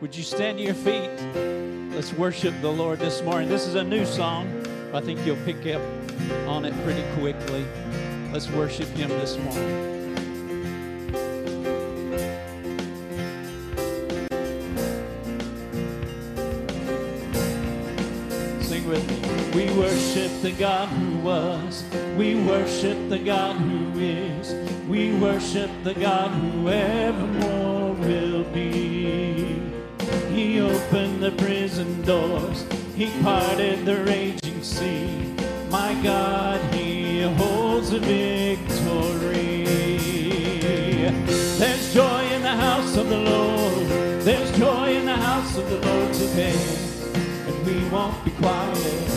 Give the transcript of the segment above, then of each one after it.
Would you stand to your feet? Let's worship the Lord this morning. This is a new song. I think you'll pick up on it pretty quickly. Let's worship Him this morning. Sing with me. We worship the God who was. We worship the God who is. We worship the God who evermore will be. He opened the prison doors. He parted the raging sea. My God, He holds the victory. There's joy in the house of the Lord. There's joy in the house of the Lord today. And we won't be quiet.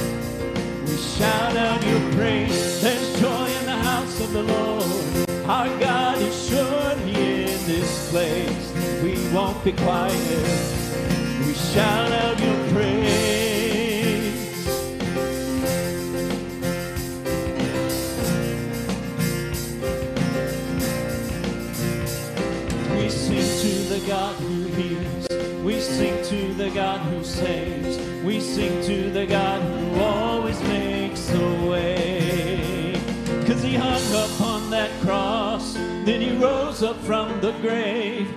We shout out your praise. There's joy in the house of the Lord. Our God is surely in this place. We won't be quiet. Shout out your praise. We sing to the God who heals. We sing to the God who saves. We sing to the God who always makes a way. Cause he hung upon that cross, then he rose up from the grave.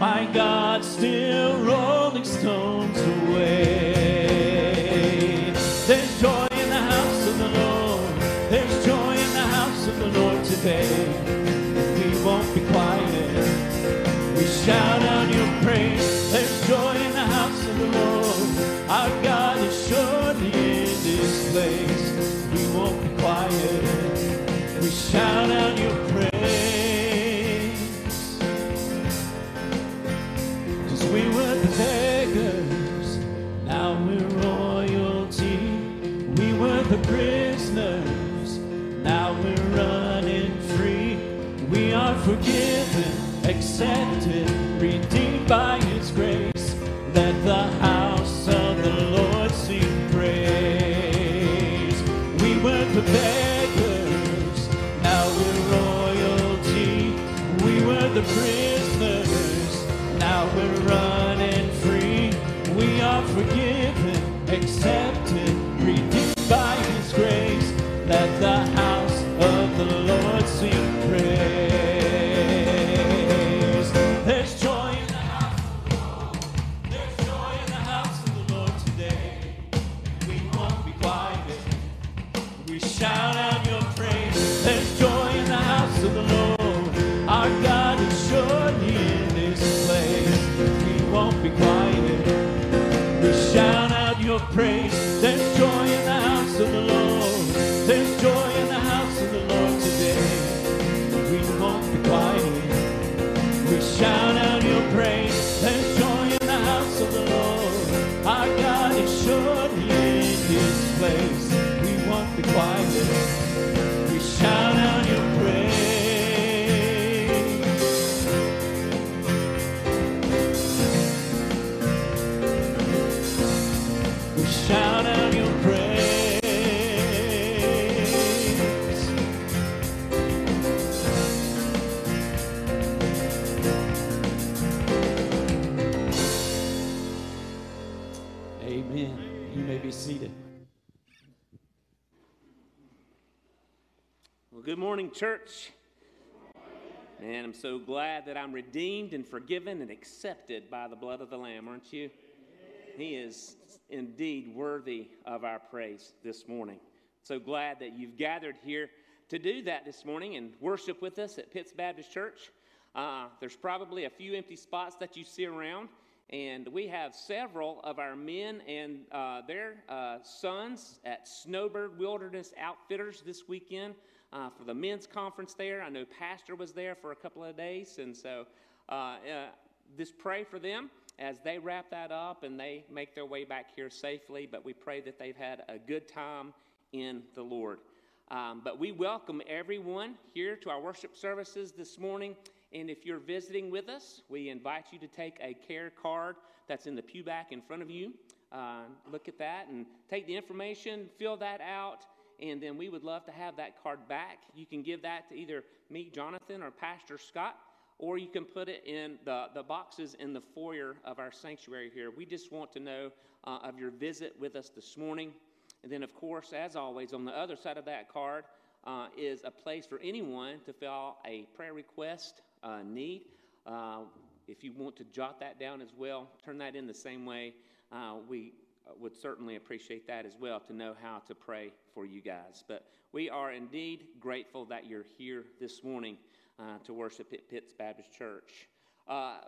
My God, still rolling stones away. There's joy in the house of the Lord. There's joy in the house of the Lord today. We won't be quiet. We shout out your praise. There's joy in the house of the Lord. Our God is surely in this place. We won't be quiet. We shout out your praise. We were the beggars, we're royalty. We were the prisoners, now we're running free. We are forgiven, accepted, Lord sing praise. Quiet. Morning, church. Man, I'm so glad that I'm redeemed and forgiven and accepted by the blood of the Lamb, aren't you? He is indeed worthy of our praise this morning. So glad that you've gathered here to do that this morning and worship with us at Pitts Baptist Church. Uh, there's probably a few empty spots that you see around, and we have several of our men and uh, their uh, sons at Snowbird Wilderness Outfitters this weekend uh, for the men's conference there. I know Pastor was there for a couple of days, and so uh, uh, just pray for them as they wrap that up and they make their way back here safely. But we pray that they've had a good time in the Lord. Um, but we welcome everyone here to our worship services this morning. And if you're visiting with us, we invite you to take a care card that's in the pew back in front of you. Uh, look at that and take the information, fill that out, and then we would love to have that card back. You can give that to either me, Jonathan, or Pastor Scott, or you can put it in the, the boxes in the foyer of our sanctuary here. We just want to know uh, of your visit with us this morning. And then, of course, as always, on the other side of that card uh, is a place for anyone to fill a prayer request uh, need. Uh, if you want to jot that down as well, turn that in the same way. Uh, we would certainly appreciate that as well to know how to pray for you guys. But we are indeed grateful that you're here this morning uh, to worship at Pitts Baptist Church. Uh,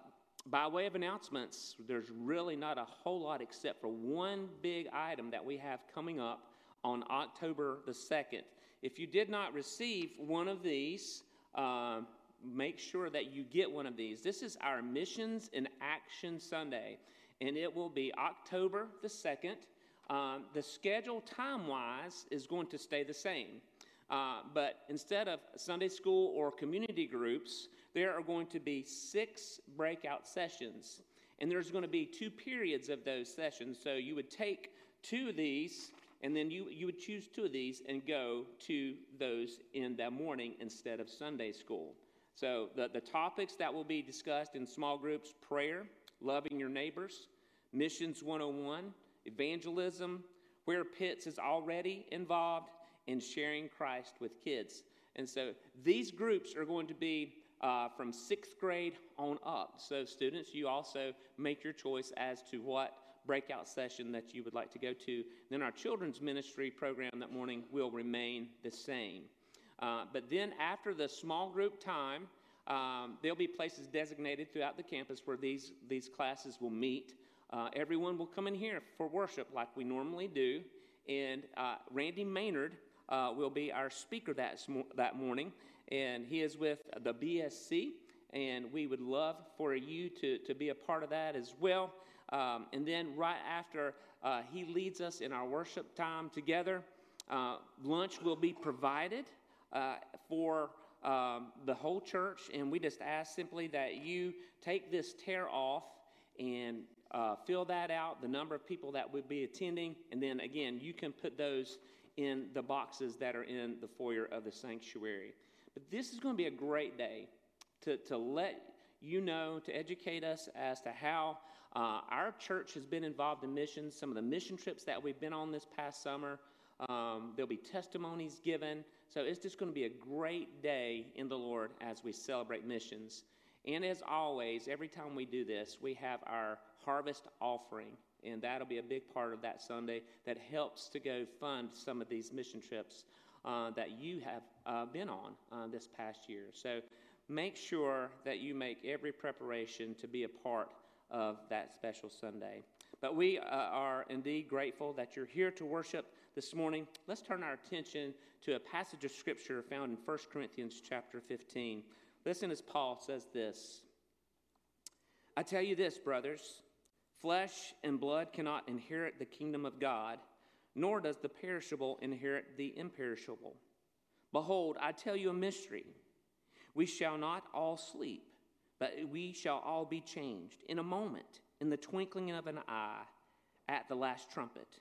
by way of announcements, there's really not a whole lot except for one big item that we have coming up on October the 2nd. If you did not receive one of these, uh, make sure that you get one of these. This is our Missions in Action Sunday, and it will be October the 2nd. Um, the schedule time wise is going to stay the same. Uh, but instead of Sunday school or community groups, there are going to be six breakout sessions. And there's going to be two periods of those sessions. So you would take two of these, and then you, you would choose two of these and go to those in the morning instead of Sunday school. So the, the topics that will be discussed in small groups prayer, loving your neighbors, missions 101, evangelism, where Pitts is already involved, in sharing Christ with kids. And so these groups are going to be uh, from sixth grade on up. So, students, you also make your choice as to what breakout session that you would like to go to. Then, our children's ministry program that morning will remain the same. Uh, but then, after the small group time, um, there'll be places designated throughout the campus where these, these classes will meet. Uh, everyone will come in here for worship like we normally do. And uh, Randy Maynard uh, will be our speaker that, that morning, and he is with the BSC, and we would love for you to, to be a part of that as well. Um, and then, right after uh, he leads us in our worship time together, uh, lunch will be provided uh, for um, the whole church, and we just ask simply that you take this tear off and uh, fill that out, the number of people that would be attending, and then again, you can put those in the boxes that are in the foyer of the sanctuary. But this is going to be a great day to, to let you know, to educate us as to how uh, our church has been involved in missions, some of the mission trips that we've been on this past summer. Um, there'll be testimonies given. So it's just going to be a great day in the Lord as we celebrate missions. And as always, every time we do this, we have our harvest offering and that'll be a big part of that Sunday that helps to go fund some of these mission trips uh, that you have uh, been on uh, this past year. So make sure that you make every preparation to be a part of that special Sunday. But we uh, are indeed grateful that you're here to worship this morning. Let's turn our attention to a passage of scripture found in 1 Corinthians chapter 15. Listen as Paul says this I tell you this, brothers. Flesh and blood cannot inherit the kingdom of God, nor does the perishable inherit the imperishable. Behold, I tell you a mystery. We shall not all sleep, but we shall all be changed in a moment, in the twinkling of an eye, at the last trumpet.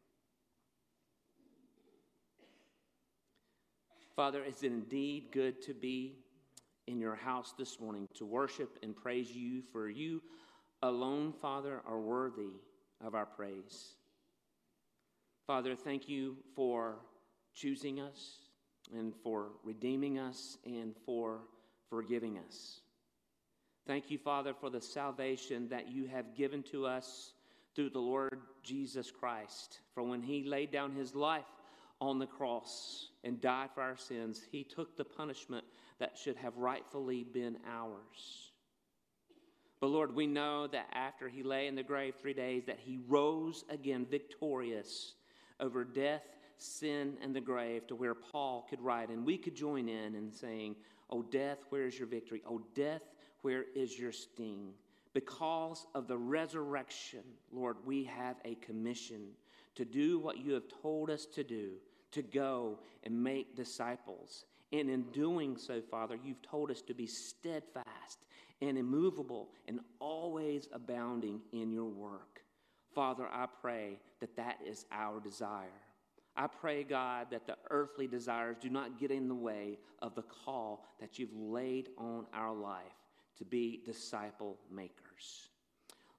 Father, it's indeed good to be in your house this morning to worship and praise you, for you alone, Father, are worthy of our praise. Father, thank you for choosing us and for redeeming us and for forgiving us. Thank you, Father, for the salvation that you have given to us through the Lord Jesus Christ. For when he laid down his life on the cross and died for our sins, he took the punishment that should have rightfully been ours. But Lord, we know that after he lay in the grave three days, that he rose again victorious over death, sin, and the grave to where Paul could write, and we could join in in saying, O death, where is your victory? O death, where is your sting? Because of the resurrection, Lord, we have a commission to do what you have told us to do, to go and make disciples. And in doing so, Father, you've told us to be steadfast and immovable and always abounding in your work. Father, I pray that that is our desire. I pray, God, that the earthly desires do not get in the way of the call that you've laid on our life to be disciple makers.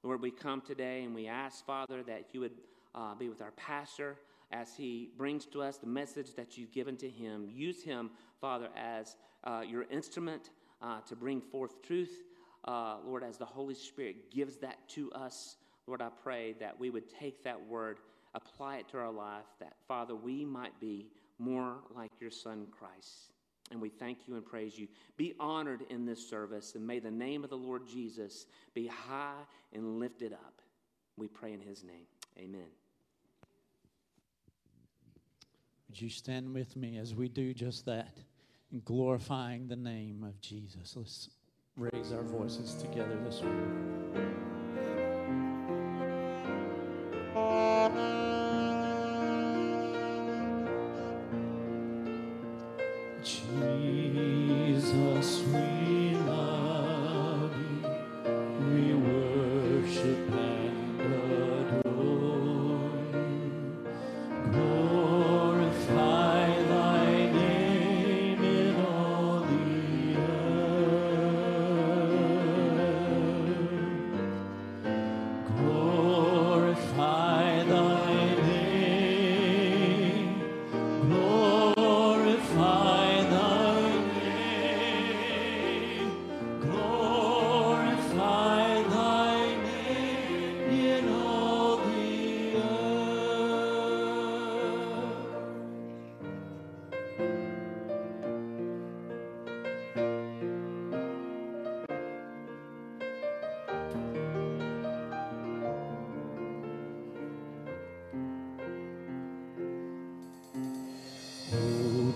Lord, we come today and we ask, Father, that you would uh, be with our pastor as he brings to us the message that you've given to him. Use him, Father, as uh, your instrument uh, to bring forth truth. Uh, Lord, as the Holy Spirit gives that to us, Lord, I pray that we would take that word, apply it to our life, that, Father, we might be more like your Son, Christ. And we thank you and praise you. Be honored in this service, and may the name of the Lord Jesus be high and lifted up. We pray in his name. Amen. Would you stand with me as we do just that, in glorifying the name of Jesus? Let's raise our voices together this morning.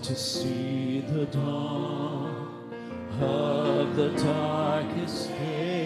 To see the dawn of the darkest day,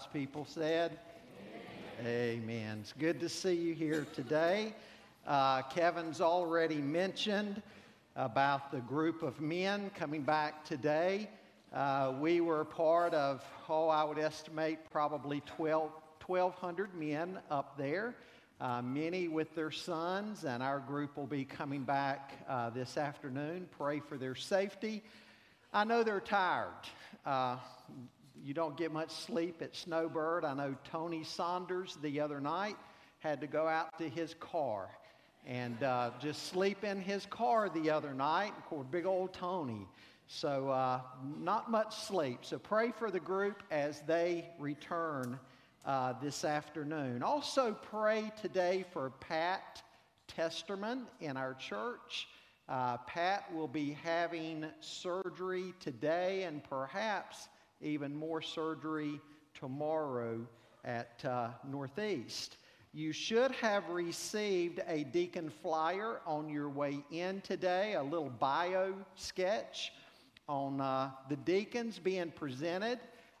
God's people said, Amen. It's good to see you here today. Uh, Kevin's already mentioned about the group of men coming back today. Uh, we were part of, oh, I would estimate probably 12, 1,200 men up there, uh, many with their sons, and our group will be coming back uh, this afternoon. Pray for their safety. I know they're tired. You don't get much sleep at Snowbird. I know Tony Saunders the other night had to go out to his car and uh, just sleep in his car the other night. Of course, big old Tony. So, uh, not much sleep. So, pray for the group as they return uh, this afternoon. Also, pray today for Pat Testerman in our church. Uh, Pat will be having surgery today and perhaps even more surgery tomorrow at uh, Northeast. You should have received a deacon flyer on your way in today, a little bio sketch on uh, the deacons being presented.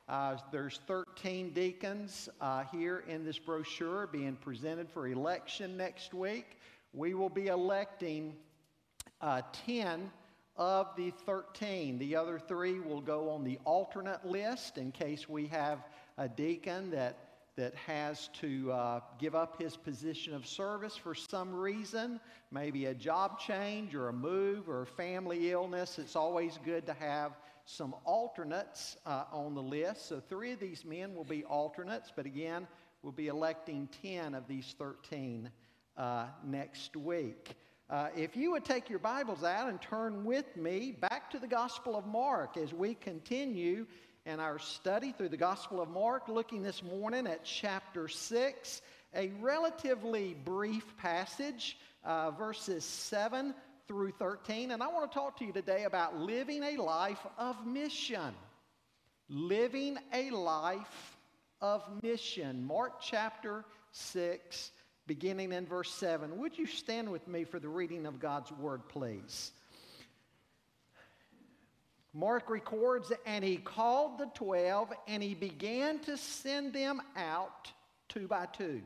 Uh, there's 13 deacons uh, here in this brochure being presented for election next week. We will be electing uh, 10 of the 13. The other three will go on the alternate list in case we have a deacon that, that has to uh, give up his position of service for some reason, maybe a job change or a move or a family illness. It's always good to have some alternates uh, on the list. So, three of these men will be alternates, but again, we'll be electing 10 of these 13 uh, next week. Uh, if you would take your Bibles out and turn with me back to the Gospel of Mark as we continue in our study through the Gospel of Mark, looking this morning at chapter 6, a relatively brief passage, uh, verses 7 through 13. And I want to talk to you today about living a life of mission. Living a life of mission. Mark chapter 6 beginning in verse 7. Would you stand with me for the reading of God's word, please? Mark records, and he called the twelve, and he began to send them out two by two.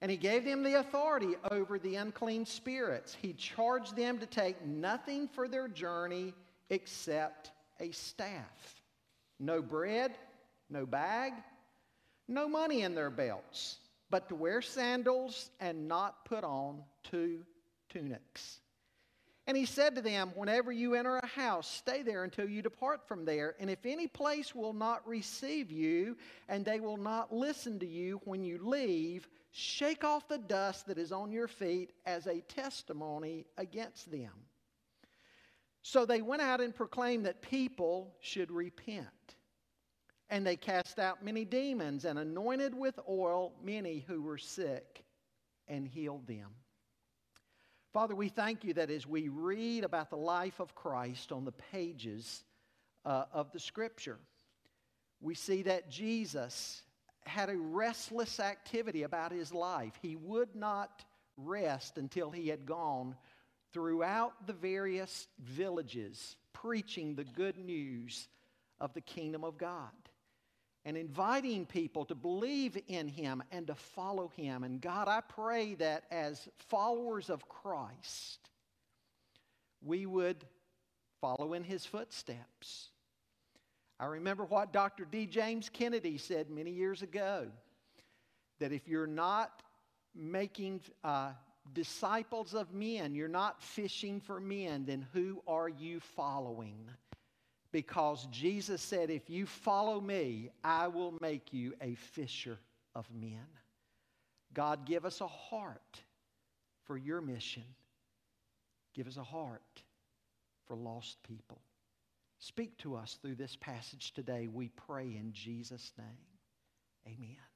And he gave them the authority over the unclean spirits. He charged them to take nothing for their journey except a staff. No bread, no bag, no money in their belts but to wear sandals and not put on two tunics. And he said to them, Whenever you enter a house, stay there until you depart from there. And if any place will not receive you, and they will not listen to you when you leave, shake off the dust that is on your feet as a testimony against them. So they went out and proclaimed that people should repent. And they cast out many demons and anointed with oil many who were sick and healed them. Father, we thank you that as we read about the life of Christ on the pages uh, of the Scripture, we see that Jesus had a restless activity about his life. He would not rest until he had gone throughout the various villages preaching the good news of the kingdom of God and inviting people to believe in him and to follow him. And God, I pray that as followers of Christ, we would follow in his footsteps. I remember what Dr. D. James Kennedy said many years ago that if you're not making uh, disciples of men, you're not fishing for men, then who are you following? Because Jesus said, If you follow me, I will make you a fisher of men. God, give us a heart for your mission. Give us a heart for lost people. Speak to us through this passage today, we pray in Jesus' name. Amen.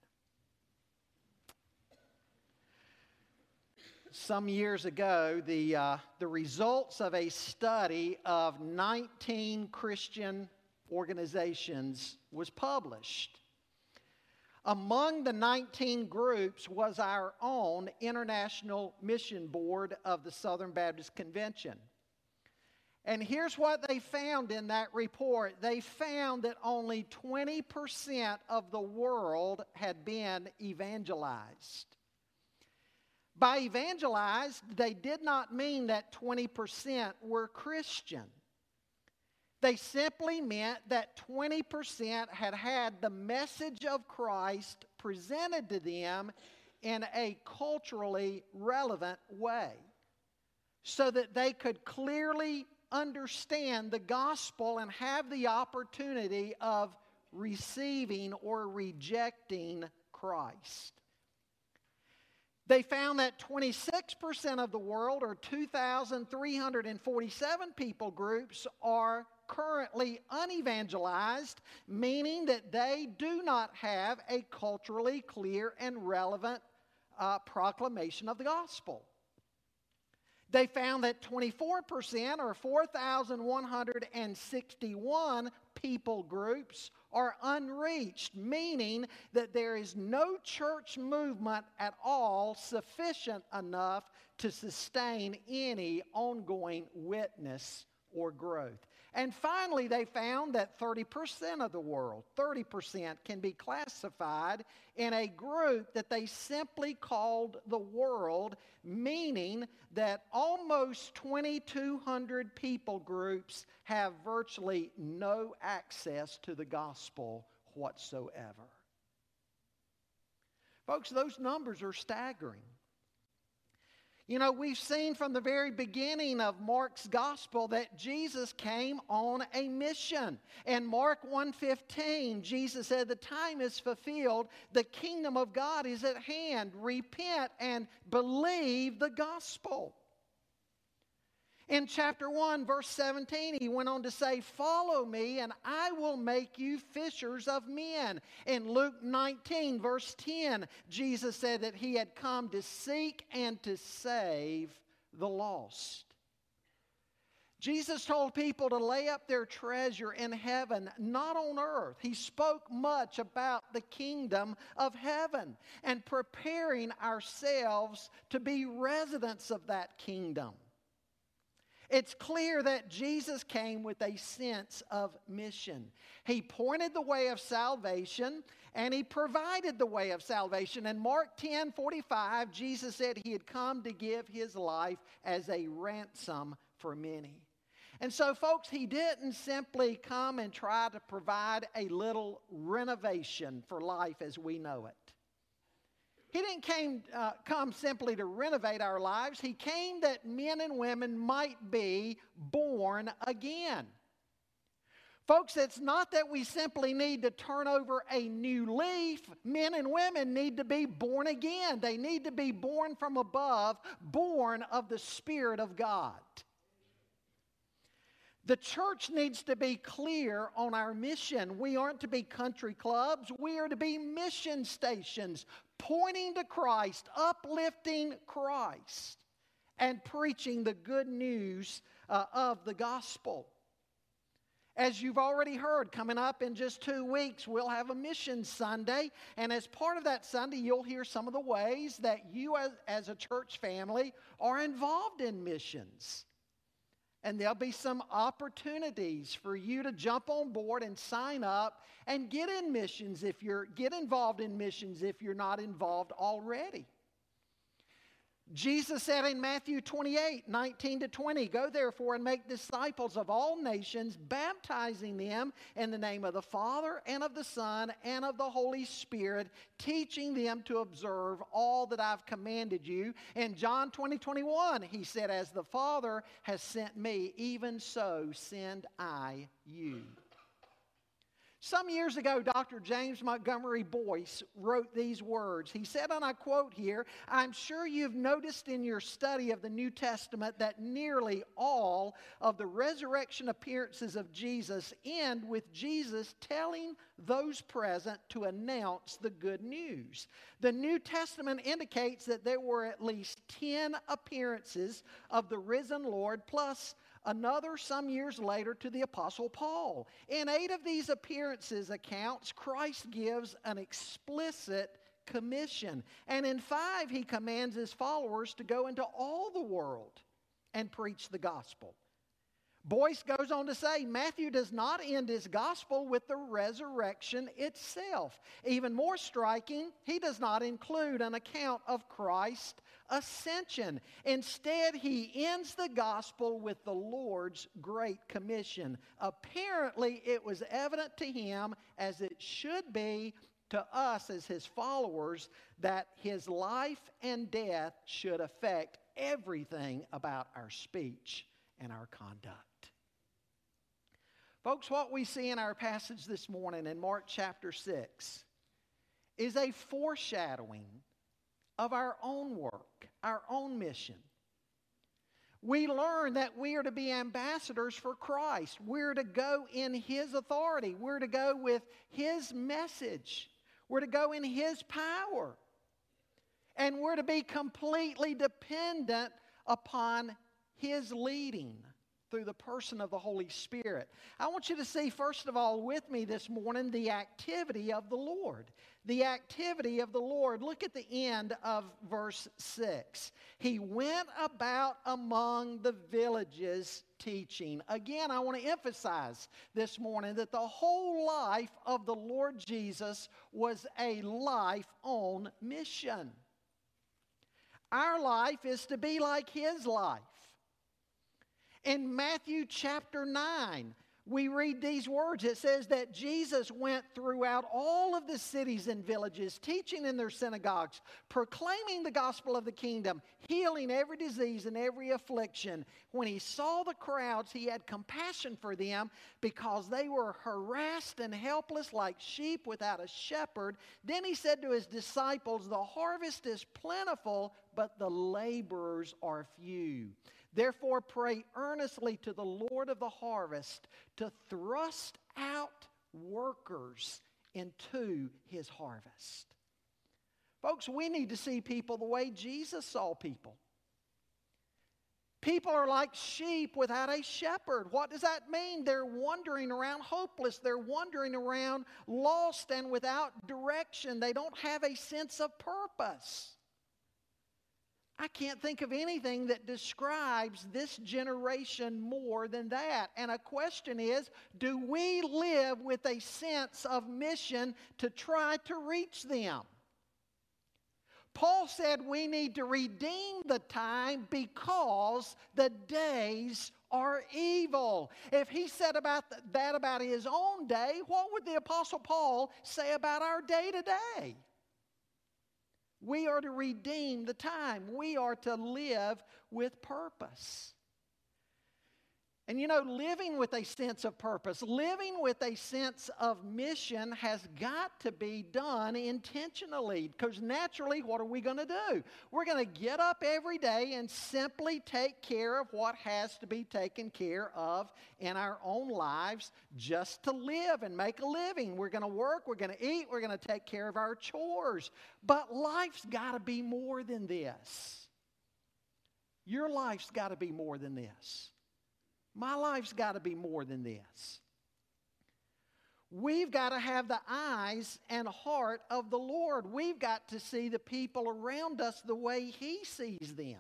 Some years ago, the, uh, the results of a study of 19 Christian organizations was published. Among the 19 groups was our own International Mission Board of the Southern Baptist Convention. And here's what they found in that report they found that only 20% of the world had been evangelized. By evangelized, they did not mean that 20% were Christian. They simply meant that 20% had had the message of Christ presented to them in a culturally relevant way so that they could clearly understand the gospel and have the opportunity of receiving or rejecting Christ. They found that 26% of the world, or 2,347 people groups, are currently unevangelized, meaning that they do not have a culturally clear and relevant uh, proclamation of the gospel. They found that 24%, or 4,161 people groups, are unreached, meaning that there is no church movement at all sufficient enough to sustain any ongoing witness or growth. And finally, they found that 30% of the world, 30%, can be classified in a group that they simply called the world, meaning that almost 2,200 people groups have virtually no access to the gospel whatsoever. Folks, those numbers are staggering. You know, we've seen from the very beginning of Mark's gospel that Jesus came on a mission. In Mark 1:15, Jesus said, "The time is fulfilled, the kingdom of God is at hand. Repent and believe the gospel." In chapter 1, verse 17, he went on to say, Follow me, and I will make you fishers of men. In Luke 19, verse 10, Jesus said that he had come to seek and to save the lost. Jesus told people to lay up their treasure in heaven, not on earth. He spoke much about the kingdom of heaven and preparing ourselves to be residents of that kingdom. It's clear that Jesus came with a sense of mission. He pointed the way of salvation and he provided the way of salvation. In Mark 10 45, Jesus said he had come to give his life as a ransom for many. And so, folks, he didn't simply come and try to provide a little renovation for life as we know it. He didn't came, uh, come simply to renovate our lives. He came that men and women might be born again. Folks, it's not that we simply need to turn over a new leaf. Men and women need to be born again. They need to be born from above, born of the Spirit of God. The church needs to be clear on our mission. We aren't to be country clubs, we are to be mission stations, pointing to Christ, uplifting Christ, and preaching the good news uh, of the gospel. As you've already heard, coming up in just two weeks, we'll have a mission Sunday. And as part of that Sunday, you'll hear some of the ways that you, as, as a church family, are involved in missions. And there'll be some opportunities for you to jump on board and sign up and get in missions if you're get involved in missions if you're not involved already. Jesus said in Matthew 28 19 to 20, Go therefore and make disciples of all nations, baptizing them in the name of the Father and of the Son and of the Holy Spirit, teaching them to observe all that I've commanded you. In John 20 21, he said, As the Father has sent me, even so send I you. Some years ago, Dr. James Montgomery Boice wrote these words. He said, and I quote here I'm sure you've noticed in your study of the New Testament that nearly all of the resurrection appearances of Jesus end with Jesus telling those present to announce the good news. The New Testament indicates that there were at least 10 appearances of the risen Lord, plus another some years later to the Apostle Paul. In eight of these appearances accounts, Christ gives an explicit commission. And in five, he commands his followers to go into all the world and preach the gospel. Boice goes on to say Matthew does not end his gospel with the resurrection itself. Even more striking, he does not include an account of Christ's ascension. Instead, he ends the gospel with the Lord's great commission. Apparently, it was evident to him, as it should be to us as his followers, that his life and death should affect everything about our speech and our conduct. Folks, what we see in our passage this morning in Mark chapter 6 is a foreshadowing of our own work, our own mission. We learn that we are to be ambassadors for Christ. We're to go in His authority. We're to go with His message. We're to go in His power. And we're to be completely dependent upon His leading through the person of the Holy Spirit. I want you to see, first of all, with me this morning, the activity of the Lord. The activity of the Lord. Look at the end of verse 6. He went about among the villages teaching. Again, I want to emphasize this morning that the whole life of the Lord Jesus was a life on mission. Our life is to be like His life. In Matthew chapter 9, we read these words. It says that Jesus went throughout all of the cities and villages, teaching in their synagogues, proclaiming the gospel of the kingdom, healing every disease and every affliction. When he saw the crowds, he had compassion for them because they were harassed and helpless like sheep without a shepherd. Then he said to his disciples, The harvest is plentiful, but the laborers are few. Therefore, pray earnestly to the Lord of the harvest to thrust out workers into his harvest. Folks, we need to see people the way Jesus saw people. People are like sheep without a shepherd. What does that mean? They're wandering around hopeless. They're wandering around lost and without direction. They don't have a sense of purpose. I can't think of anything that describes this generation more than that. And a question is do we live with a sense of mission to try to reach them? Paul said we need to redeem the time because the days are evil. If he said about that about his own day, what would the apostle Paul say about our day today? We are to redeem the time. We are to live with purpose. And you know, living with a sense of purpose, living with a sense of mission has got to be done intentionally. Because naturally, what are we going to do? We're going to get up every day and simply take care of what has to be taken care of in our own lives just to live and make a living. We're going to work, we're going to eat, we're going to take care of our chores. But life's got to be more than this. Your life's got to be more than this. My life's got to be more than this. We've got to have the eyes and heart of the Lord. We've got to see the people around us the way He sees them.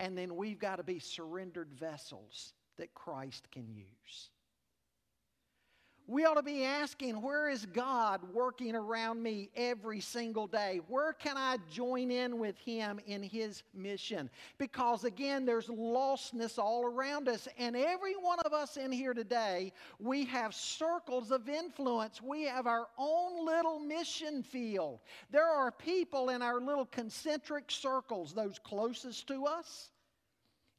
And then we've got to be surrendered vessels that Christ can use. We ought to be asking, where is God working around me every single day? Where can I join in with Him in His mission? Because again, there's lostness all around us. And every one of us in here today, we have circles of influence. We have our own little mission field. There are people in our little concentric circles, those closest to us,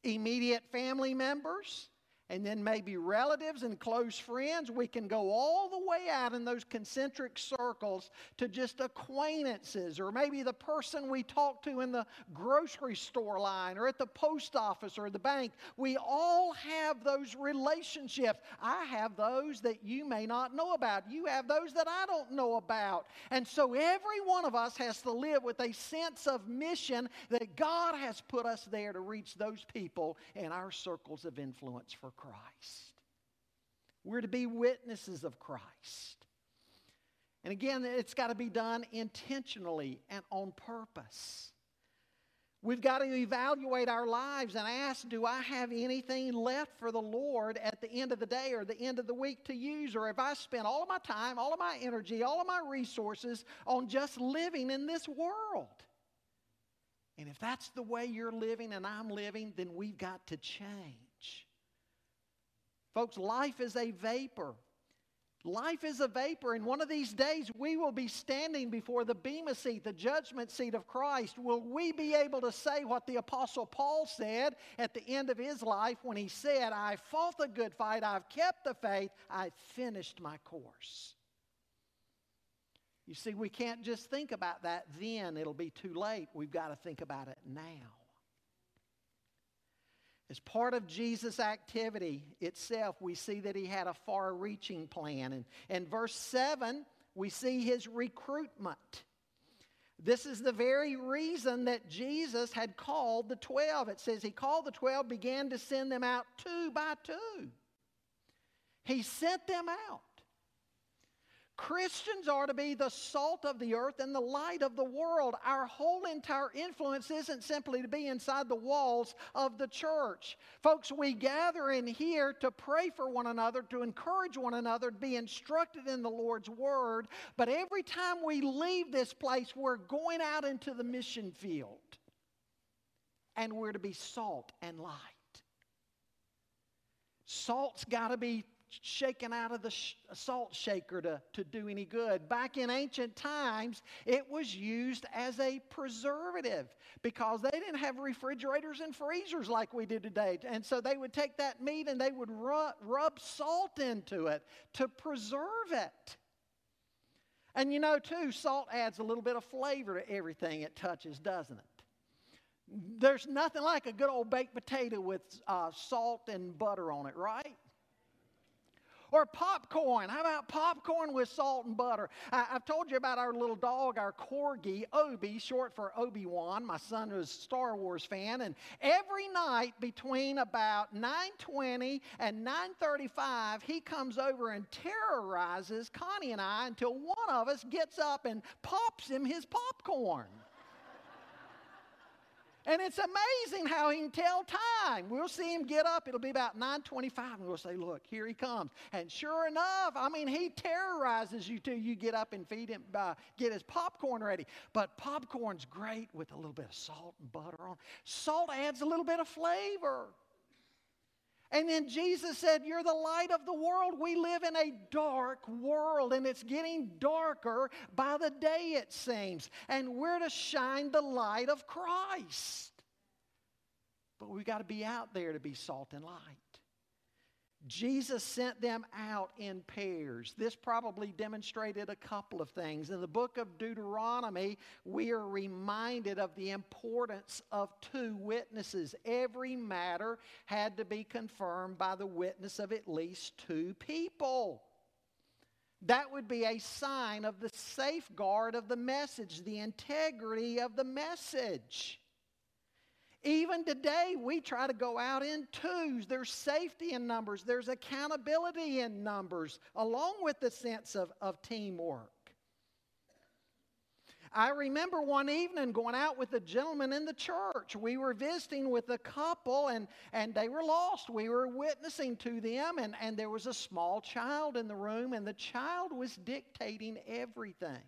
immediate family members and then maybe relatives and close friends. We can go all the way out in those concentric circles to just acquaintances, or maybe the person we talk to in the grocery store line, or at the post office, or the bank. We all have those relationships. I have those that you may not know about. You have those that I don't know about. And so every one of us has to live with a sense of mission that God has put us there to reach those people in our circles of influence for Christ. We're to be witnesses of Christ. And again, it's got to be done intentionally and on purpose. We've got to evaluate our lives and ask Do I have anything left for the Lord at the end of the day or the end of the week to use? Or have I spent all of my time, all of my energy, all of my resources on just living in this world? And if that's the way you're living and I'm living, then we've got to change. Folks, life is a vapor. Life is a vapor, and one of these days we will be standing before the Bema seat, the judgment seat of Christ. Will we be able to say what the Apostle Paul said at the end of his life when he said, I fought the good fight, I've kept the faith, I've finished my course? You see, we can't just think about that then, it'll be too late. We've got to think about it now. As part of Jesus' activity itself, we see that he had a far reaching plan. And in verse 7, we see his recruitment. This is the very reason that Jesus had called the 12. It says he called the 12, began to send them out two by two. He sent them out. Christians are to be the salt of the earth and the light of the world. Our whole entire influence isn't simply to be inside the walls of the church. Folks, we gather in here to pray for one another, to encourage one another, to be instructed in the Lord's word. But every time we leave this place, we're going out into the mission field. And we're to be salt and light. Salt's got to be shaken out of the sh- salt shaker to, to do any good. Back in ancient times, it was used as a preservative because they didn't have refrigerators and freezers like we do today. And so they would take that meat and they would rub, rub salt into it to preserve it. And you know, too, salt adds a little bit of flavor to everything it touches, doesn't it? There's nothing like a good old baked potato with uh, salt and butter on it, right? Or popcorn. How about popcorn with salt and butter? I, have told you about our little dog, our corgi, Obi, short for Obi Wan. My son was a Star Wars fan, and every night between about 9:20 and 9:35, he comes over and terrorizes Connie and I until one of us gets up and pops him his popcorn. And it's amazing how he can tell time. We'll see him get up. It'll be about 9:25, and we'll say, "Look, here he comes." And sure enough, I mean, he terrorizes you till you get up and feed him, uh, get his popcorn ready. But popcorn's great with a little bit of salt and butter on. Salt adds a little bit of flavor. And then Jesus said, You're the light of the world. We live in a dark world, and it's getting darker by the day, it seems. And we're to shine the light of Christ. But we've got to be out there to be salt and light. Jesus sent them out in pairs. This probably demonstrated a couple of things. In the book of Deuteronomy, we are reminded of the importance of two witnesses. Every matter had to be confirmed by the witness of at least two people. That would be a sign of the safeguard of the message, the integrity of the message. Even today, we try to go out in twos. There's safety in numbers, there's accountability in numbers, along with the sense of, of teamwork. I remember one evening going out with a gentleman in the church. We were visiting with a couple and, and they were lost. We were witnessing to them, and, and there was a small child in the room, and the child was dictating everything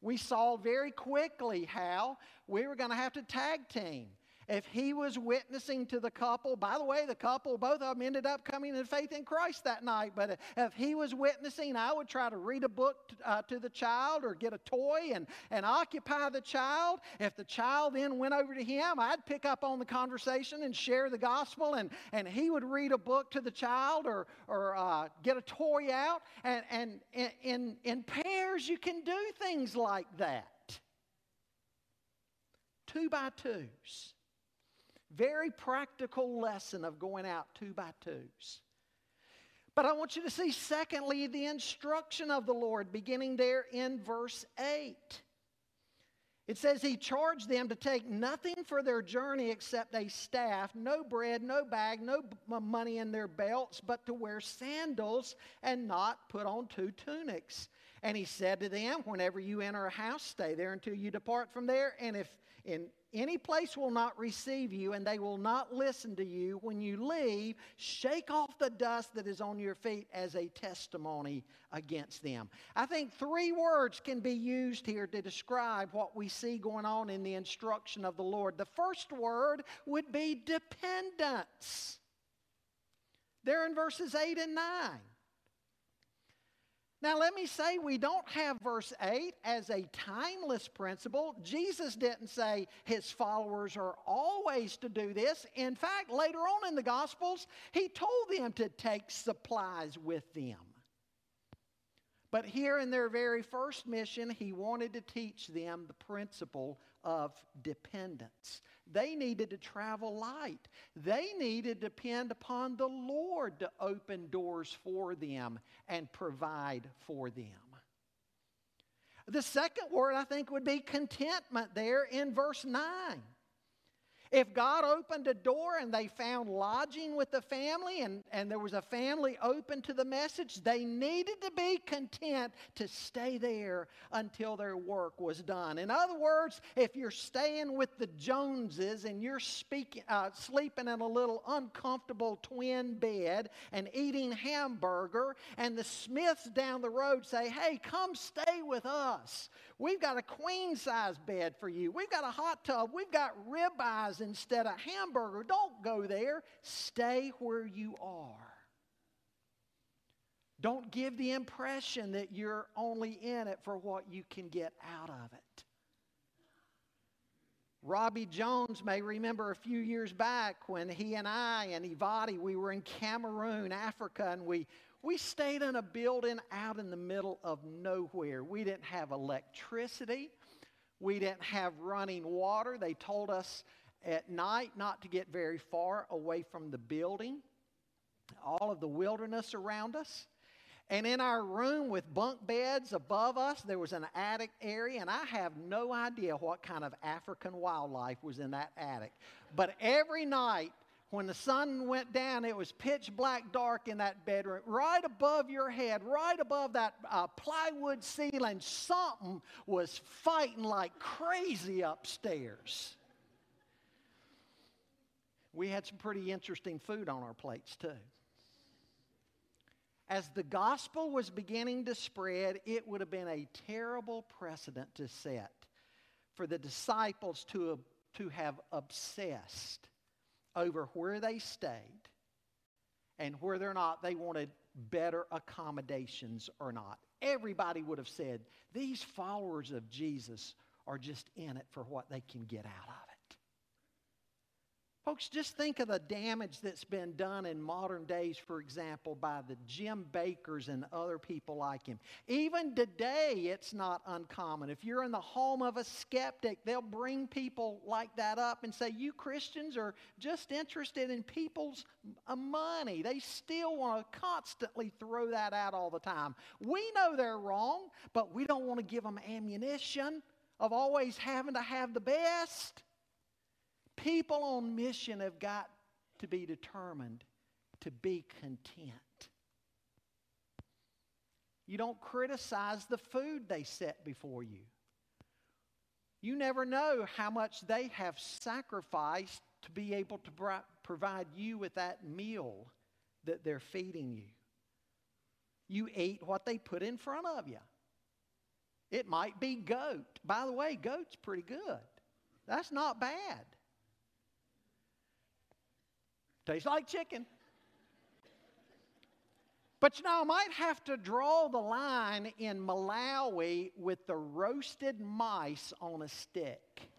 we saw very quickly how we were going to have to tag team. If he was witnessing to the couple, by the way, the couple, both of them ended up coming to faith in Christ that night, but if he was witnessing, I would try to read a book to, uh, to the child or get a toy and, and occupy the child. If the child then went over to him, I'd pick up on the conversation and share the gospel, and, and he would read a book to the child or, or uh, get a toy out. And, and in, in pairs, you can do things like that two by twos. Very practical lesson of going out two by twos. But I want you to see, secondly, the instruction of the Lord beginning there in verse 8. It says, He charged them to take nothing for their journey except a staff, no bread, no bag, no money in their belts, but to wear sandals and not put on two tunics. And he said to them, Whenever you enter a house, stay there until you depart from there. And if in any place will not receive you, and they will not listen to you. When you leave, shake off the dust that is on your feet as a testimony against them. I think three words can be used here to describe what we see going on in the instruction of the Lord. The first word would be dependence. There in verses 8 and 9. Now, let me say, we don't have verse 8 as a timeless principle. Jesus didn't say his followers are always to do this. In fact, later on in the Gospels, he told them to take supplies with them. But here in their very first mission, he wanted to teach them the principle of dependence. They needed to travel light. They needed to depend upon the Lord to open doors for them and provide for them. The second word I think would be contentment there in verse 9. If God opened a door and they found lodging with the family and, and there was a family open to the message, they needed to be content to stay there until their work was done. In other words, if you're staying with the Joneses and you're speaking, uh, sleeping in a little uncomfortable twin bed and eating hamburger, and the Smiths down the road say, Hey, come stay with us. We've got a queen size bed for you. We've got a hot tub. We've got ribeyes instead of hamburger. Don't go there. Stay where you are. Don't give the impression that you're only in it for what you can get out of it. Robbie Jones may remember a few years back when he and I and Ivadi, we were in Cameroon, Africa, and we we stayed in a building out in the middle of nowhere. We didn't have electricity. We didn't have running water. They told us at night not to get very far away from the building, all of the wilderness around us. And in our room with bunk beds above us, there was an attic area, and I have no idea what kind of African wildlife was in that attic. But every night, when the sun went down, it was pitch black dark in that bedroom. Right above your head, right above that uh, plywood ceiling, something was fighting like crazy upstairs. We had some pretty interesting food on our plates, too. As the gospel was beginning to spread, it would have been a terrible precedent to set for the disciples to, to have obsessed over where they stayed and whether or not they wanted better accommodations or not. Everybody would have said, these followers of Jesus are just in it for what they can get out of. Folks, just think of the damage that's been done in modern days, for example, by the Jim Bakkers and other people like him. Even today, it's not uncommon. If you're in the home of a skeptic, they'll bring people like that up and say, You Christians are just interested in people's uh, money. They still want to constantly throw that out all the time. We know they're wrong, but we don't want to give them ammunition of always having to have the best. People on mission have got to be determined to be content. You don't criticize the food they set before you. You never know how much they have sacrificed to be able to provide you with that meal that they're feeding you. You eat what they put in front of you. It might be goat. By the way, goat's pretty good. That's not bad. Tastes like chicken. But you know, I might have to draw the line in Malawi with the roasted mice on a stick.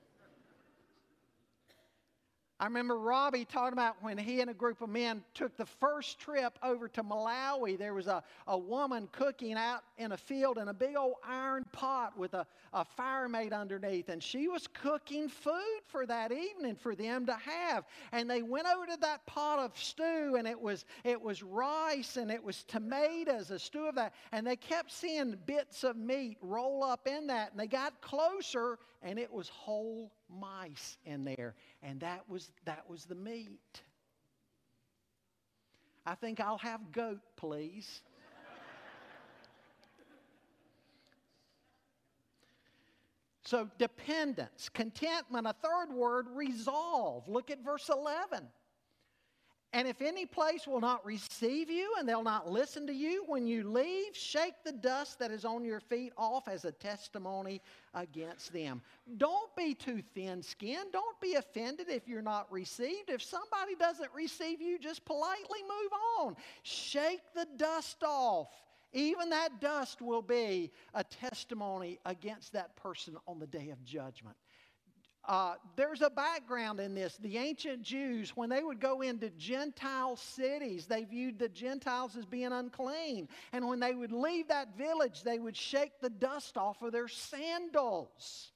I remember Robbie talking about when he and a group of men took the first trip over to Malawi. There was a, a woman cooking out in a field in a big old iron pot with a, a fire made underneath. And she was cooking food for that evening for them to have. And they went over to that pot of stew, and it was, it was rice and it was tomatoes, a stew of that. And they kept seeing bits of meat roll up in that. And they got closer, and it was whole mice in there, and that was, that was the meat. I think I'll have goat, please. so, dependence, contentment, a third word, resolve. Look at verse 11. And if any place will not receive you and they'll not listen to you, when you leave, shake the dust that is on your feet off as a testimony against them. Don't be too thin skinned. Don't be offended if you're not received. If somebody doesn't receive you, just politely move on. Shake the dust off. Even that dust will be a testimony against that person on the day of judgment. Uh, there's a background in this. The ancient Jews, when they would go into Gentile cities, they viewed the Gentiles as being unclean. And when they would leave that village, they would shake the dust off of their sandals.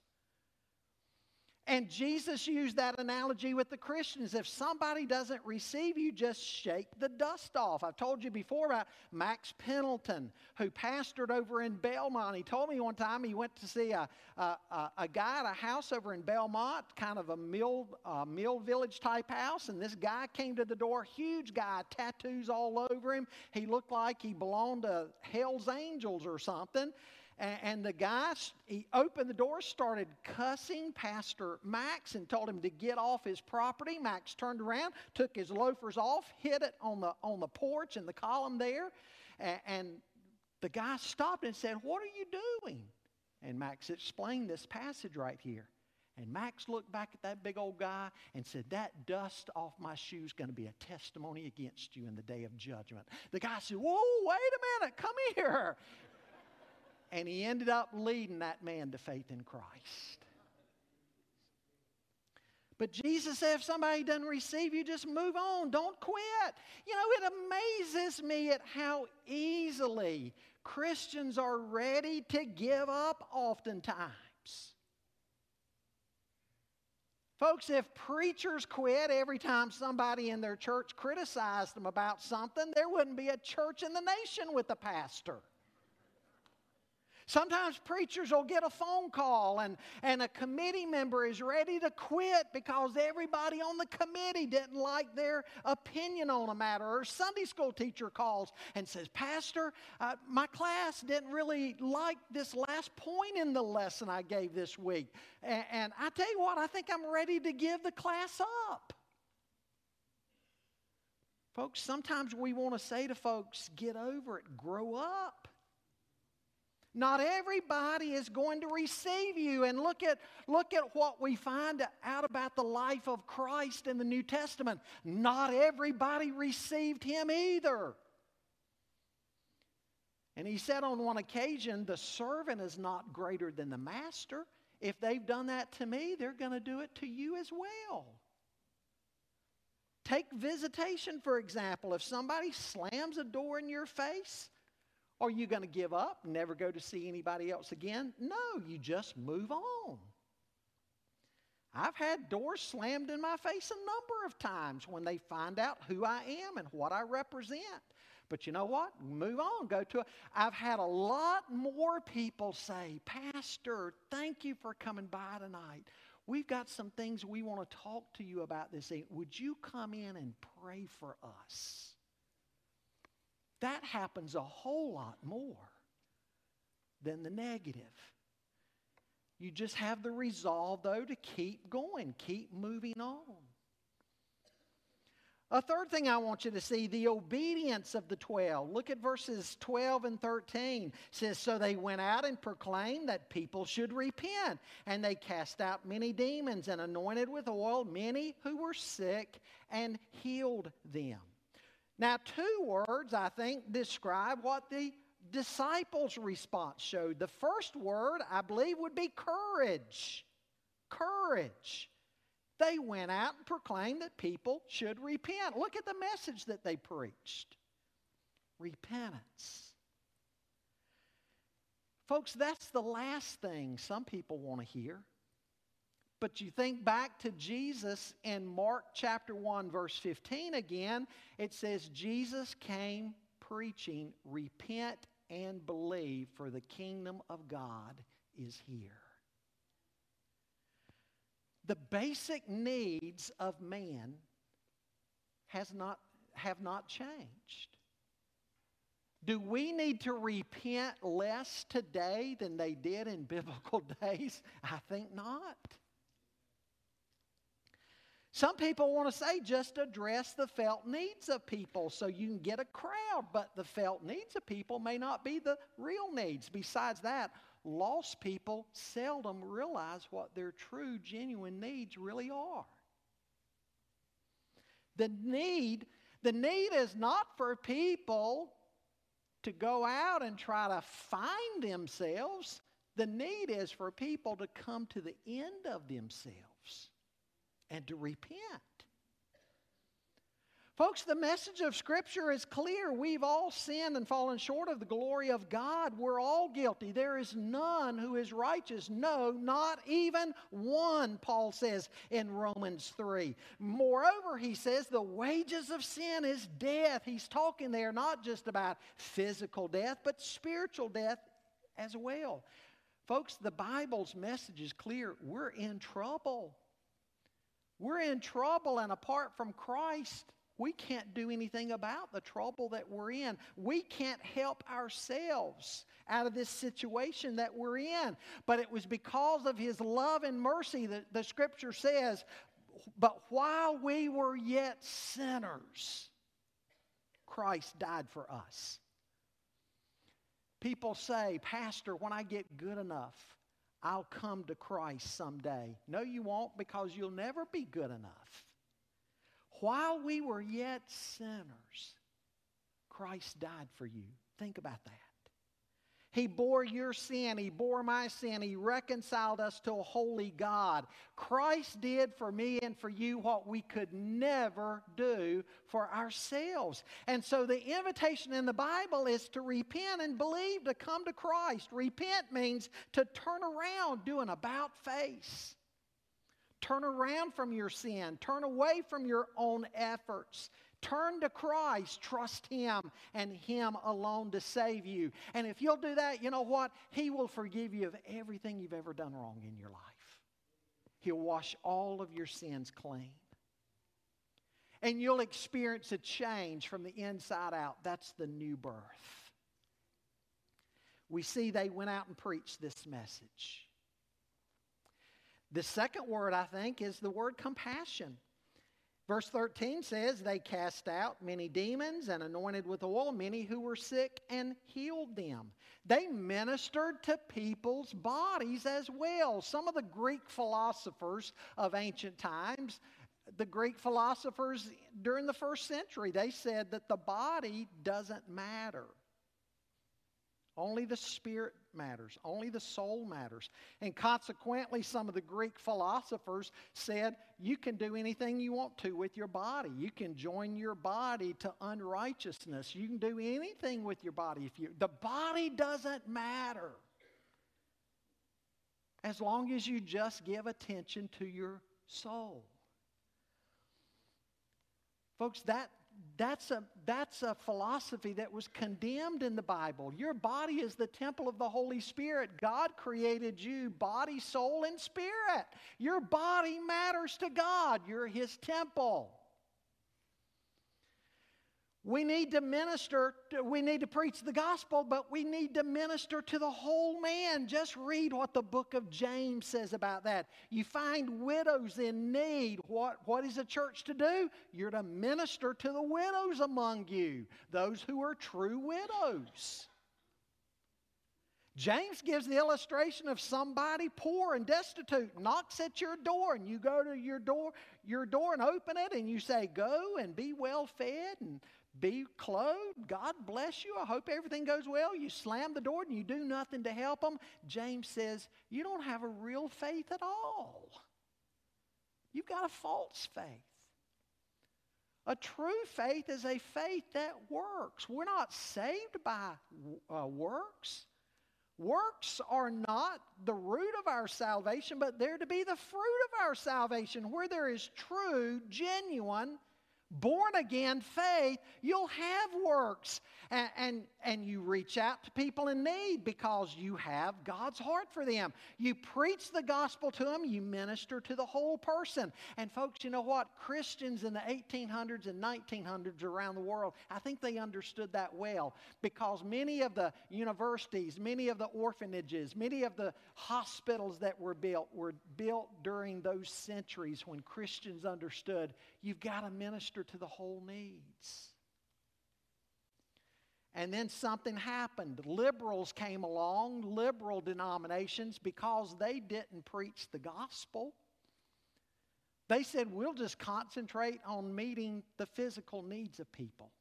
And Jesus used that analogy with the Christians. If somebody doesn't receive you, just shake the dust off. I've told you before about Max Pendleton, who pastored over in Belmont. He told me one time he went to see a, a, a guy at a house over in Belmont, kind of a mill, uh, mill village type house. And this guy came to the door, huge guy, tattoos all over him. He looked like he belonged to Hell's Angels or something. And, and the guy, he opened the door, started cussing Pastor Max and told him to get off his property. Max turned around, took his loafers off, hit it on the, on the porch in the column there. And, and the guy stopped and said, What are you doing? And Max explained this passage right here. And Max looked back at that big old guy and said, That dust off my shoe is going to be a testimony against you in the day of judgment. The guy said, Whoa, wait a minute, come here and he ended up leading that man to faith in Christ. But Jesus said, if somebody doesn't receive you, just move on. Don't quit. You know, it amazes me at how easily Christians are ready to give up oftentimes. Folks, if preachers quit every time somebody in their church criticized them about something, there wouldn't be a church in the nation with a pastor. Sometimes preachers will get a phone call and, and a committee member is ready to quit because everybody on the committee didn't like their opinion on a matter. Or Sunday school teacher calls and says, Pastor, uh, my class didn't really like this last point in the lesson I gave this week. And, and I tell you what, I think I'm ready to give the class up. Folks, sometimes we want to say to folks, get over it, grow up. Not everybody is going to receive you. And look at, look at what we find out about the life of Christ in the New Testament. Not everybody received him either. And he said on one occasion, The servant is not greater than the master. If they've done that to me, they're going to do it to you as well. Take visitation, for example. If somebody slams a door in your face, are you going to give up, never go to see anybody else again? No, you just move on. I've had doors slammed in my face a number of times when they find out who I am and what I represent. But you know what? Move on. Go to. I've had a lot more people say, Pastor, thank you for coming by tonight. We've got some things we want to talk to you about this evening. Would you come in and pray for us? That happens a whole lot more than the negative. You just have the resolve, though, to keep going, keep moving on. A third thing I want you to see the obedience of the 12. Look at verses 12 and 13. It says, So they went out and proclaimed that people should repent. And they cast out many demons and anointed with oil many who were sick and healed them. Now, two words, I think, describe what the disciples' response showed. The first word, I believe, would be courage. Courage. They went out and proclaimed that people should repent. Look at the message that they preached repentance. Folks, that's the last thing some people want to hear. But you think back to Jesus in Mark chapter 1, verse 15 again, it says, Jesus came preaching, repent and believe, for the kingdom of God is here the basic needs of man has not, have not changed. Do we need to repent less today than they did in biblical days? I think not. Some people want to say just address the felt needs of people so you can get a crowd, but the felt needs of people may not be the real needs. Besides that, lost people seldom realize what their true, genuine needs really are. The need, the need is not for people to go out and try to find themselves. The need is for people to come to the end of themselves and to repent. Folks, the message of Scripture is clear. We've all sinned and fallen short of the glory of God. We're all guilty. There is none who is righteous. No, not even one, Paul says in Romans 3. Moreover, he says the wages of sin is death. He's talking there not just about physical death, but spiritual death as well. Folks, the Bible's message is clear. We're in trouble. We're in trouble, and apart from Christ, we can't do anything about the trouble that we're in. We can't help ourselves out of this situation that we're in. But it was because of His love and mercy that the scripture says, but while we were yet sinners, Christ died for us. People say, Pastor, when I get good enough, I'll come to Christ someday. No, you won't because you'll never be good enough. While we were yet sinners, Christ died for you. Think about that. He bore your sin. He bore my sin. He reconciled us to a holy God. Christ did for me and for you what we could never do for ourselves. And so the invitation in the Bible is to repent and believe, to come to Christ. Repent means to turn around, do an about face. Turn around from your sin. Turn away from your own efforts. Turn to Christ. Trust Him and Him alone to save you. And if you'll do that, you know what? He will forgive you of everything you've ever done wrong in your life. He'll wash all of your sins clean. And you'll experience a change from the inside out. That's the new birth. We see they went out and preached this message. The second word, I think, is the word compassion. Verse 13 says, They cast out many demons and anointed with oil many who were sick and healed them. They ministered to people's bodies as well. Some of the Greek philosophers of ancient times, the Greek philosophers during the first century, they said that the body doesn't matter. Only the spirit matters. Only the soul matters. And consequently, some of the Greek philosophers said you can do anything you want to with your body. You can join your body to unrighteousness. You can do anything with your body if you the body doesn't matter. As long as you just give attention to your soul. Folks, that that's a, that's a philosophy that was condemned in the Bible. Your body is the temple of the Holy Spirit. God created you, body, soul, and spirit. Your body matters to God, you're His temple. We need to minister, we need to preach the gospel, but we need to minister to the whole man. Just read what the book of James says about that. You find widows in need. What, what is a church to do? You're to minister to the widows among you, those who are true widows. James gives the illustration of somebody poor and destitute knocks at your door and you go to your door your door and open it and you say go and be well fed and be clothed. God bless you. I hope everything goes well. You slam the door and you do nothing to help them. James says, You don't have a real faith at all. You've got a false faith. A true faith is a faith that works. We're not saved by uh, works. Works are not the root of our salvation, but they're to be the fruit of our salvation. Where there is true, genuine born again faith, you'll have works. And, and, and, you reach out to people in need because you have God's heart for them. You preach the gospel to them, you minister to the whole person. And, folks, you know what? Christians in the 1800s and 1900s around the world, I think they understood that well because many of the universities, many of the orphanages, many of the hospitals that were built were built during those centuries when Christians understood you've got to minister to the whole needs. And then something happened. Liberals came along, liberal denominations, because they didn't preach the gospel. They said, we'll just concentrate on meeting the physical needs of people.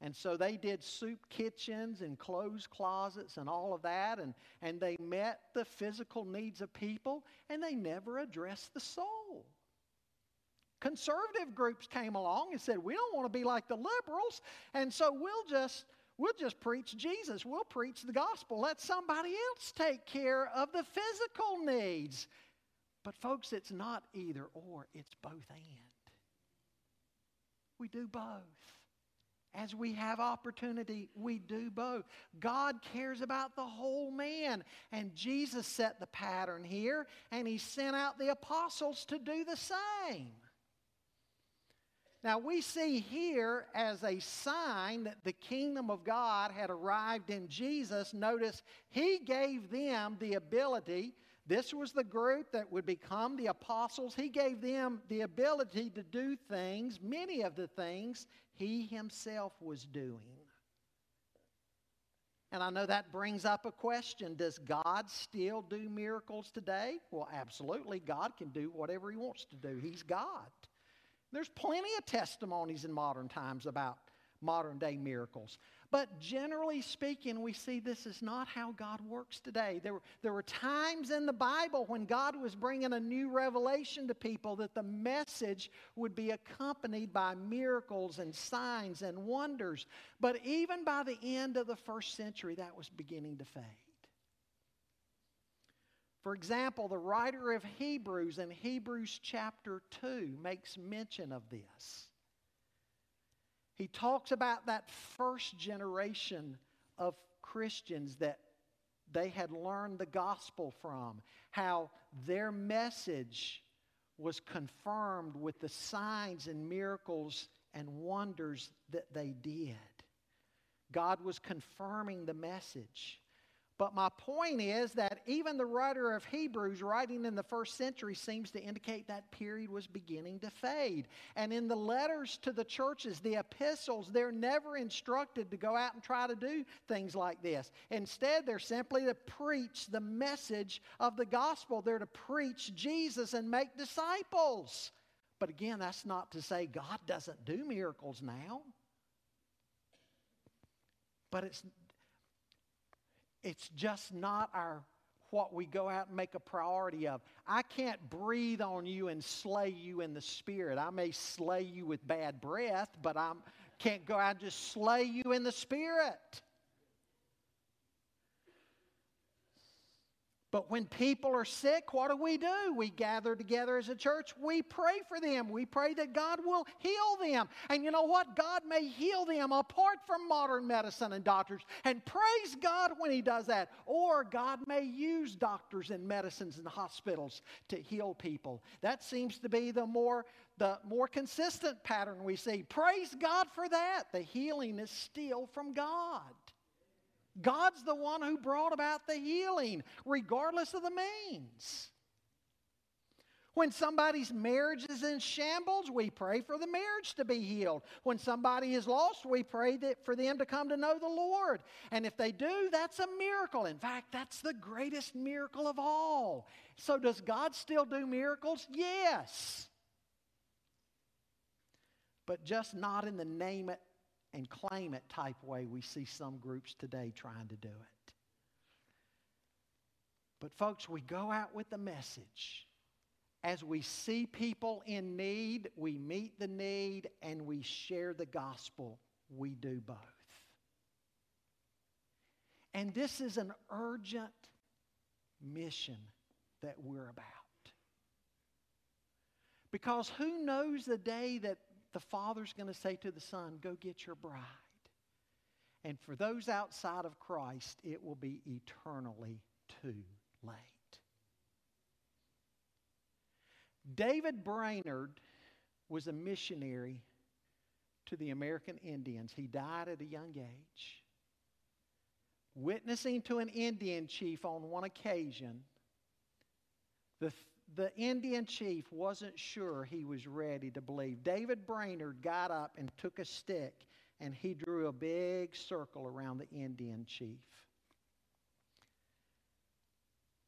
And so they did soup kitchens and clothes closets and all of that, and, and they met the physical needs of people, and they never addressed the soul. Conservative groups came along and said, We don't want to be like the liberals, and so we'll just we'll just preach Jesus. We'll preach the gospel. Let somebody else take care of the physical needs. But folks, it's not either or, it's both and. We do both. As we have opportunity, we do both. God cares about the whole man. And Jesus set the pattern here, and He sent out the apostles to do the same. Now, we see here as a sign that the kingdom of God had arrived in Jesus. Notice he gave them the ability. This was the group that would become the apostles. He gave them the ability to do things, many of the things he himself was doing. And I know that brings up a question Does God still do miracles today? Well, absolutely. God can do whatever he wants to do, he's God. There's plenty of testimonies in modern times about modern day miracles. But generally speaking, we see this is not how God works today. There were, there were times in the Bible when God was bringing a new revelation to people that the message would be accompanied by miracles and signs and wonders. But even by the end of the first century, that was beginning to fade. For example, the writer of Hebrews in Hebrews chapter 2 makes mention of this. He talks about that first generation of Christians that they had learned the gospel from, how their message was confirmed with the signs and miracles and wonders that they did. God was confirming the message. But my point is that even the writer of Hebrews, writing in the first century, seems to indicate that period was beginning to fade. And in the letters to the churches, the epistles, they're never instructed to go out and try to do things like this. Instead, they're simply to preach the message of the gospel, they're to preach Jesus and make disciples. But again, that's not to say God doesn't do miracles now. But it's it's just not our what we go out and make a priority of. I can't breathe on you and slay you in the spirit. I may slay you with bad breath, but I can't go out and just slay you in the spirit. But when people are sick, what do we do? We gather together as a church. We pray for them. We pray that God will heal them. And you know what? God may heal them apart from modern medicine and doctors. And praise God when He does that. Or God may use doctors and medicines and hospitals to heal people. That seems to be the more the more consistent pattern we see. Praise God for that. The healing is still from God. God's the one who brought about the healing, regardless of the means. When somebody's marriage is in shambles, we pray for the marriage to be healed. When somebody is lost, we pray that for them to come to know the Lord. And if they do, that's a miracle. In fact, that's the greatest miracle of all. So, does God still do miracles? Yes. But just not in the name and claim it type way we see some groups today trying to do it. But, folks, we go out with the message. As we see people in need, we meet the need and we share the gospel. We do both. And this is an urgent mission that we're about. Because who knows the day that the Father's going to say to the Son, Go get your bride. And for those outside of Christ, it will be eternally too late. David Brainerd was a missionary to the American Indians. He died at a young age. Witnessing to an Indian chief on one occasion, the the Indian chief wasn't sure he was ready to believe. David Brainerd got up and took a stick and he drew a big circle around the Indian chief.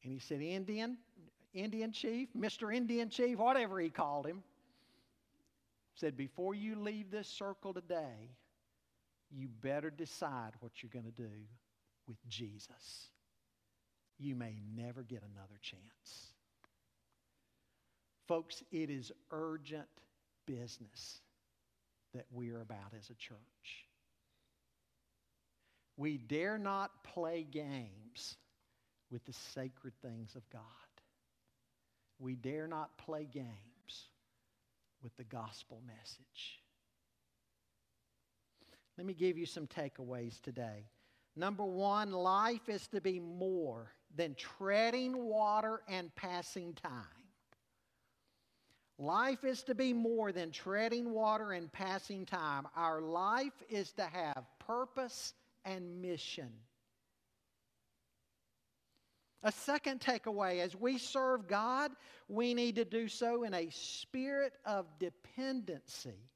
And he said, Indian, Indian chief, Mr. Indian chief, whatever he called him, said, Before you leave this circle today, you better decide what you're going to do with Jesus. You may never get another chance. Folks, it is urgent business that we are about as a church. We dare not play games with the sacred things of God. We dare not play games with the gospel message. Let me give you some takeaways today. Number one, life is to be more than treading water and passing time. Life is to be more than treading water and passing time. Our life is to have purpose and mission. A second takeaway as we serve God, we need to do so in a spirit of dependency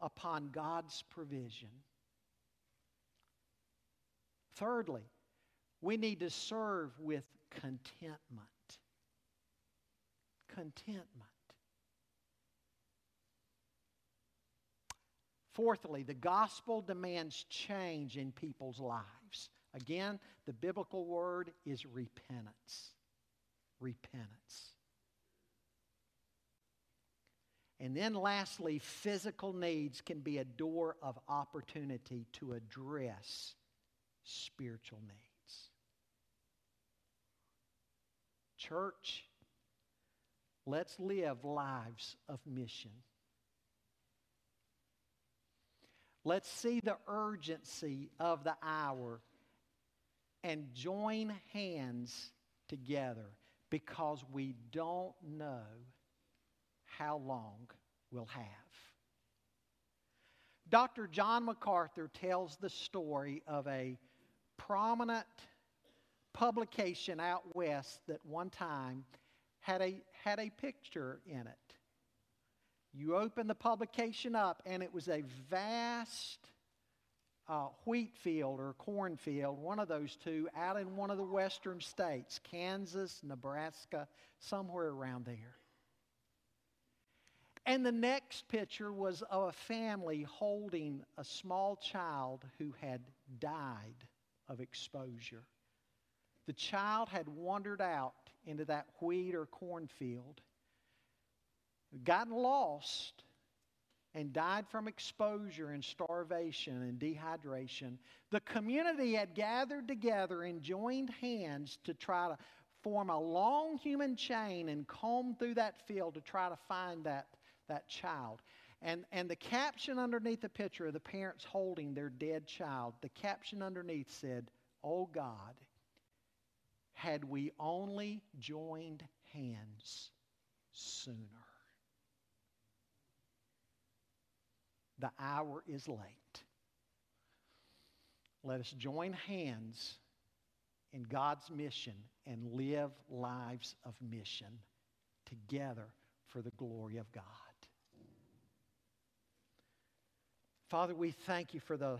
upon God's provision. Thirdly, we need to serve with contentment. Contentment. Fourthly, the gospel demands change in people's lives. Again, the biblical word is repentance. Repentance. And then, lastly, physical needs can be a door of opportunity to address spiritual needs. Church, let's live lives of mission. Let's see the urgency of the hour and join hands together because we don't know how long we'll have. Dr. John MacArthur tells the story of a prominent publication out west that one time had a, had a picture in it you open the publication up, and it was a vast uh, wheat field or cornfield, one of those two, out in one of the western states, Kansas, Nebraska, somewhere around there. And the next picture was of a family holding a small child who had died of exposure. The child had wandered out into that wheat or cornfield gotten lost and died from exposure and starvation and dehydration, the community had gathered together and joined hands to try to form a long human chain and comb through that field to try to find that, that child. And, and the caption underneath the picture of the parents holding their dead child, the caption underneath said, Oh God, had we only joined hands sooner. The hour is late. Let us join hands in God's mission and live lives of mission together for the glory of God. Father, we thank you for the,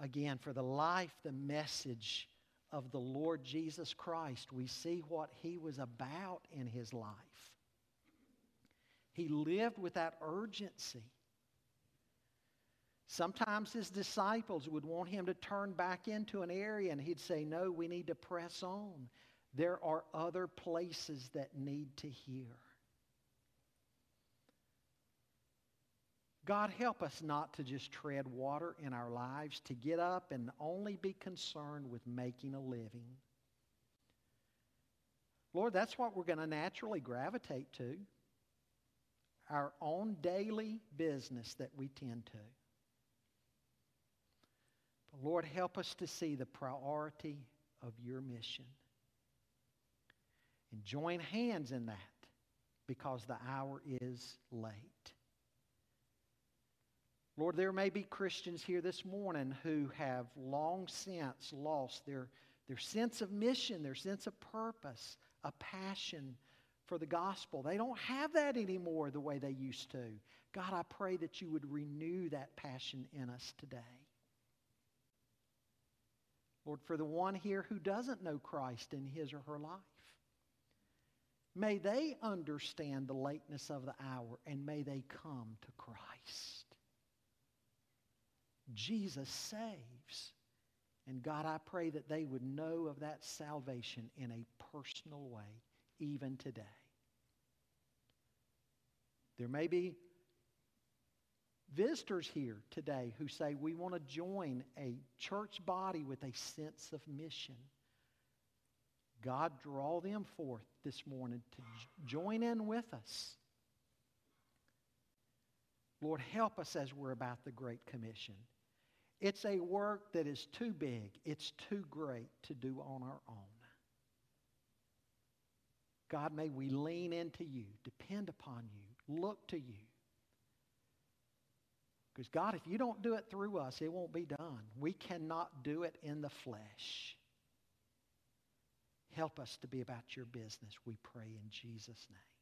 again, for the life, the message of the Lord Jesus Christ. We see what he was about in his life. He lived with that urgency. Sometimes his disciples would want him to turn back into an area, and he'd say, No, we need to press on. There are other places that need to hear. God, help us not to just tread water in our lives, to get up and only be concerned with making a living. Lord, that's what we're going to naturally gravitate to our own daily business that we tend to. Lord, help us to see the priority of your mission. And join hands in that because the hour is late. Lord, there may be Christians here this morning who have long since lost their, their sense of mission, their sense of purpose, a passion for the gospel. They don't have that anymore the way they used to. God, I pray that you would renew that passion in us today. Lord, for the one here who doesn't know Christ in his or her life, may they understand the lateness of the hour and may they come to Christ. Jesus saves. And God, I pray that they would know of that salvation in a personal way even today. There may be visitors here today who say, We want to join a church body with a sense of mission. God, draw them forth this morning to join in with us. Lord, help us as we're about the Great Commission. It's a work that is too big, it's too great to do on our own. God, may we lean into you, depend upon you, look to you. Because, God, if you don't do it through us, it won't be done. We cannot do it in the flesh. Help us to be about your business, we pray in Jesus' name.